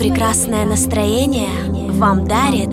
Прекрасное настроение вам дарит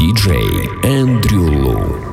DJ Andrew Lu.